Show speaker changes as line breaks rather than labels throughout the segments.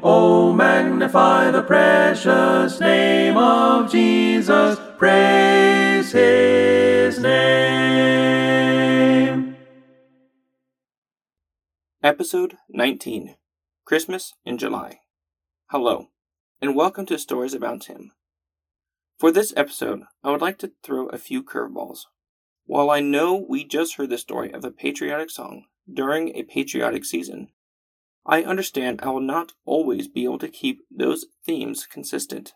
Oh, magnify the precious name of Jesus. Praise his name.
Episode 19 Christmas in July. Hello, and welcome to Stories About Him. For this episode, I would like to throw a few curveballs. While I know we just heard the story of a patriotic song during a patriotic season, I understand I will not always be able to keep those themes consistent.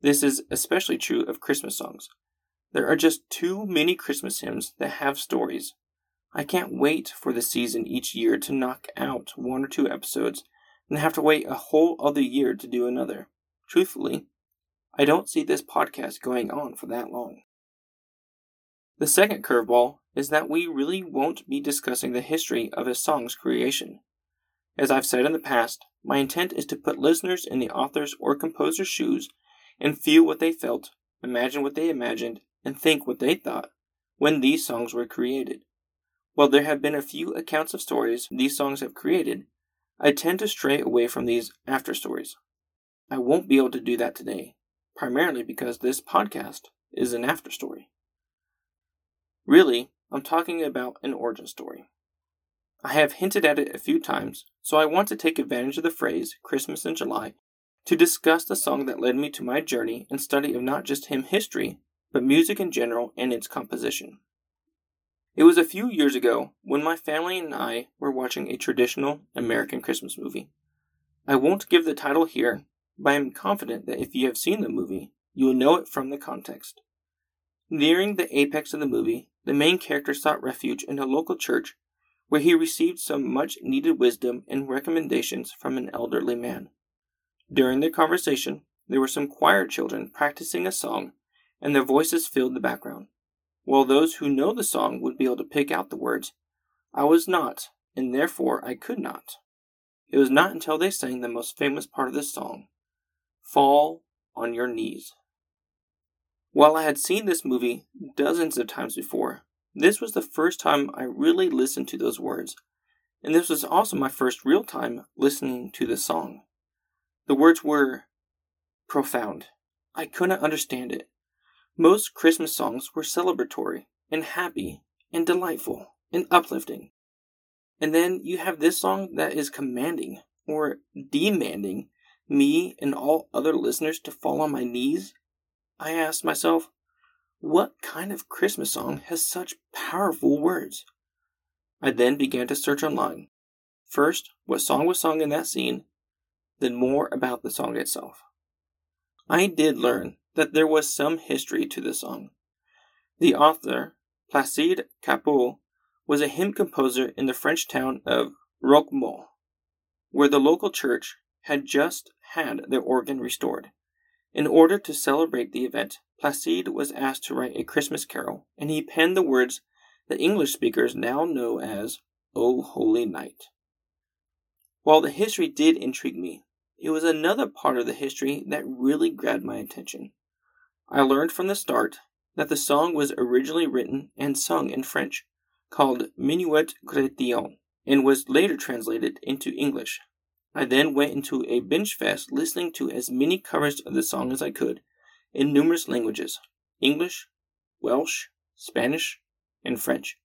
This is especially true of Christmas songs. There are just too many Christmas hymns that have stories. I can't wait for the season each year to knock out one or two episodes and have to wait a whole other year to do another. Truthfully, I don't see this podcast going on for that long. The second curveball is that we really won't be discussing the history of a song's creation. As I've said in the past, my intent is to put listeners in the author's or composer's shoes and feel what they felt, imagine what they imagined, and think what they thought when these songs were created. While there have been a few accounts of stories these songs have created, I tend to stray away from these after stories. I won't be able to do that today, primarily because this podcast is an after story. Really, I'm talking about an origin story. I have hinted at it a few times, so I want to take advantage of the phrase Christmas in July to discuss the song that led me to my journey and study of not just hymn history, but music in general and its composition. It was a few years ago when my family and I were watching a traditional American Christmas movie. I won't give the title here, but I am confident that if you have seen the movie, you will know it from the context. Nearing the apex of the movie, the main character sought refuge in a local church where he received some much needed wisdom and recommendations from an elderly man. During their conversation, there were some choir children practicing a song, and their voices filled the background. While those who know the song would be able to pick out the words, I was not, and therefore I could not. It was not until they sang the most famous part of the song, Fall on Your Knees. While I had seen this movie dozens of times before, this was the first time I really listened to those words, and this was also my first real time listening to the song. The words were profound. I couldn't understand it. Most Christmas songs were celebratory and happy and delightful and uplifting. And then you have this song that is commanding or demanding me and all other listeners to fall on my knees. I asked myself, what kind of Christmas song has such powerful words? I then began to search online. First, what song was sung in that scene, then more about the song itself. I did learn that there was some history to the song. The author, Placide Cappeau, was a hymn composer in the French town of Roquemaure, where the local church had just had their organ restored. In order to celebrate the event, Placide was asked to write a Christmas carol, and he penned the words that English speakers now know as O Holy Night. While the history did intrigue me, it was another part of the history that really grabbed my attention. I learned from the start that the song was originally written and sung in French, called Minuit Chrétien, and was later translated into English I then went into a binge fest listening to as many covers of the song as I could in numerous languages English, Welsh, Spanish, and French.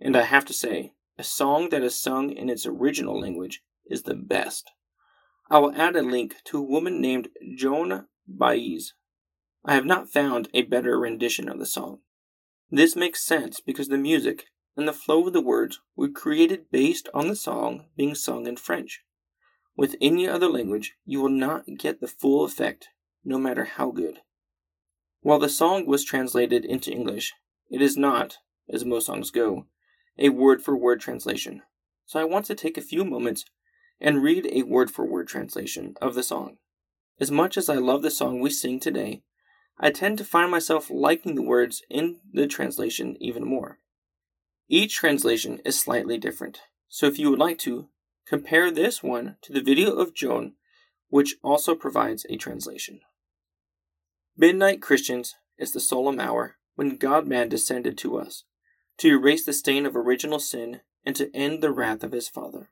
And I have to say, a song that is sung in its original language is the best. I will add a link to a woman named Joan Baez. I have not found a better rendition of the song. This makes sense because the music and the flow of the words were created based on the song being sung in French. With any other language, you will not get the full effect, no matter how good. While the song was translated into English, it is not, as most songs go, a word for word translation. So I want to take a few moments and read a word for word translation of the song. As much as I love the song we sing today, I tend to find myself liking the words in the translation even more. Each translation is slightly different, so if you would like to, Compare this one to the video of Joan, which also provides a translation. Midnight Christians is the solemn hour when God man descended to us, to erase the stain of original sin and to end the wrath of his Father.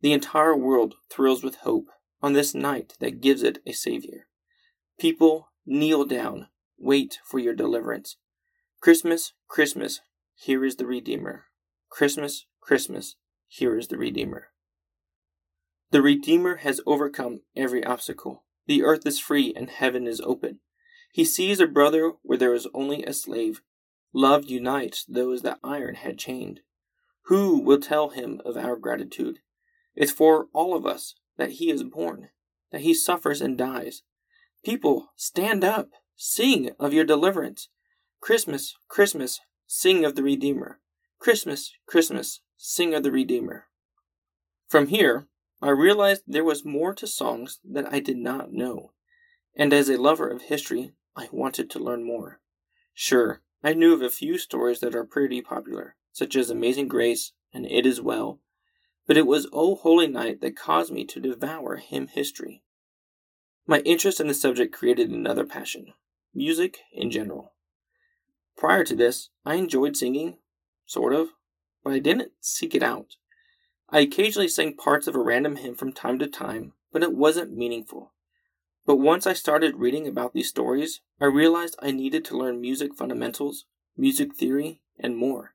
The entire world thrills with hope on this night that gives it a Savior. People, kneel down, wait for your deliverance. Christmas, Christmas, here is the Redeemer. Christmas, Christmas, here is the Redeemer. The Redeemer has overcome every obstacle. The earth is free and heaven is open. He sees a brother where there is only a slave. Love unites those that iron had chained. Who will tell him of our gratitude? It's for all of us that he is born, that he suffers and dies. People, stand up, sing of your deliverance. Christmas, Christmas, sing of the Redeemer. Christmas, Christmas, sing of the Redeemer. From here, I realized there was more to songs that I did not know, and as a lover of history, I wanted to learn more. Sure, I knew of a few stories that are pretty popular, such as Amazing Grace and It Is Well, but it was O Holy Night that caused me to devour hymn history. My interest in the subject created another passion music in general. Prior to this, I enjoyed singing, sort of, but I didn't seek it out. I occasionally sang parts of a random hymn from time to time, but it wasn't meaningful. But once I started reading about these stories, I realized I needed to learn music fundamentals, music theory, and more.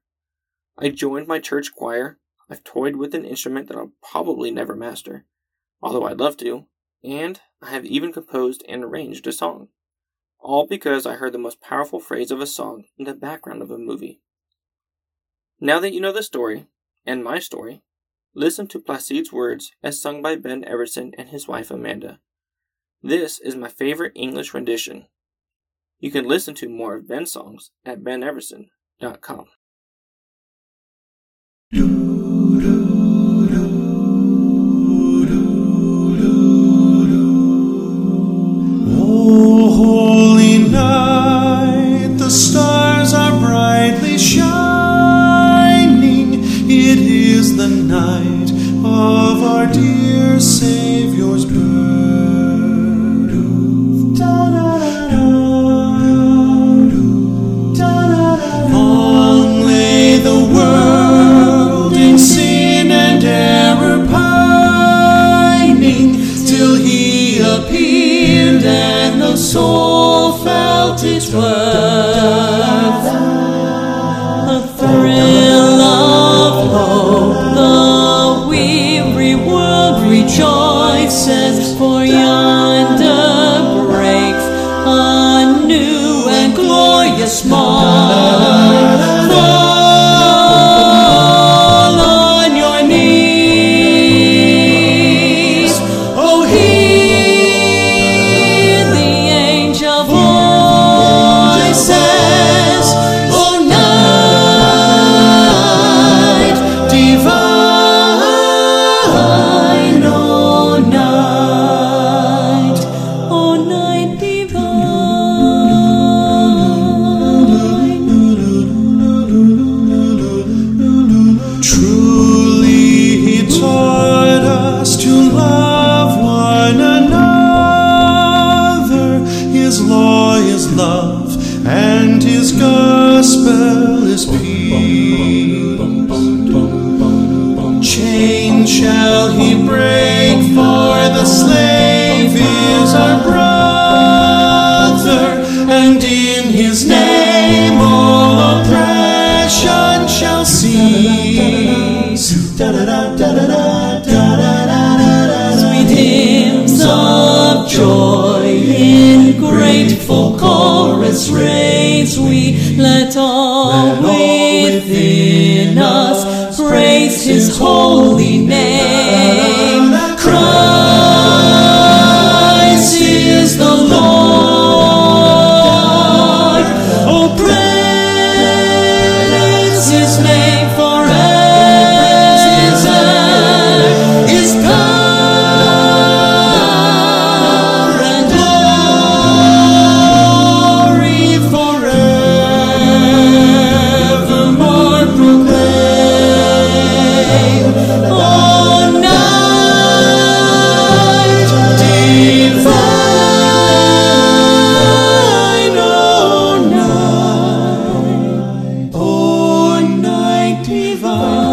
I joined my church choir. I've toyed with an instrument that I'll probably never master, although I'd love to, and I have even composed and arranged a song. All because I heard the most powerful phrase of a song in the background of a movie. Now that you know the story, and my story, Listen to Placide's words as sung by Ben Everson and his wife Amanda. This is my favorite English rendition. You can listen to more of Ben's songs at beneverson.com.
sweet. 아.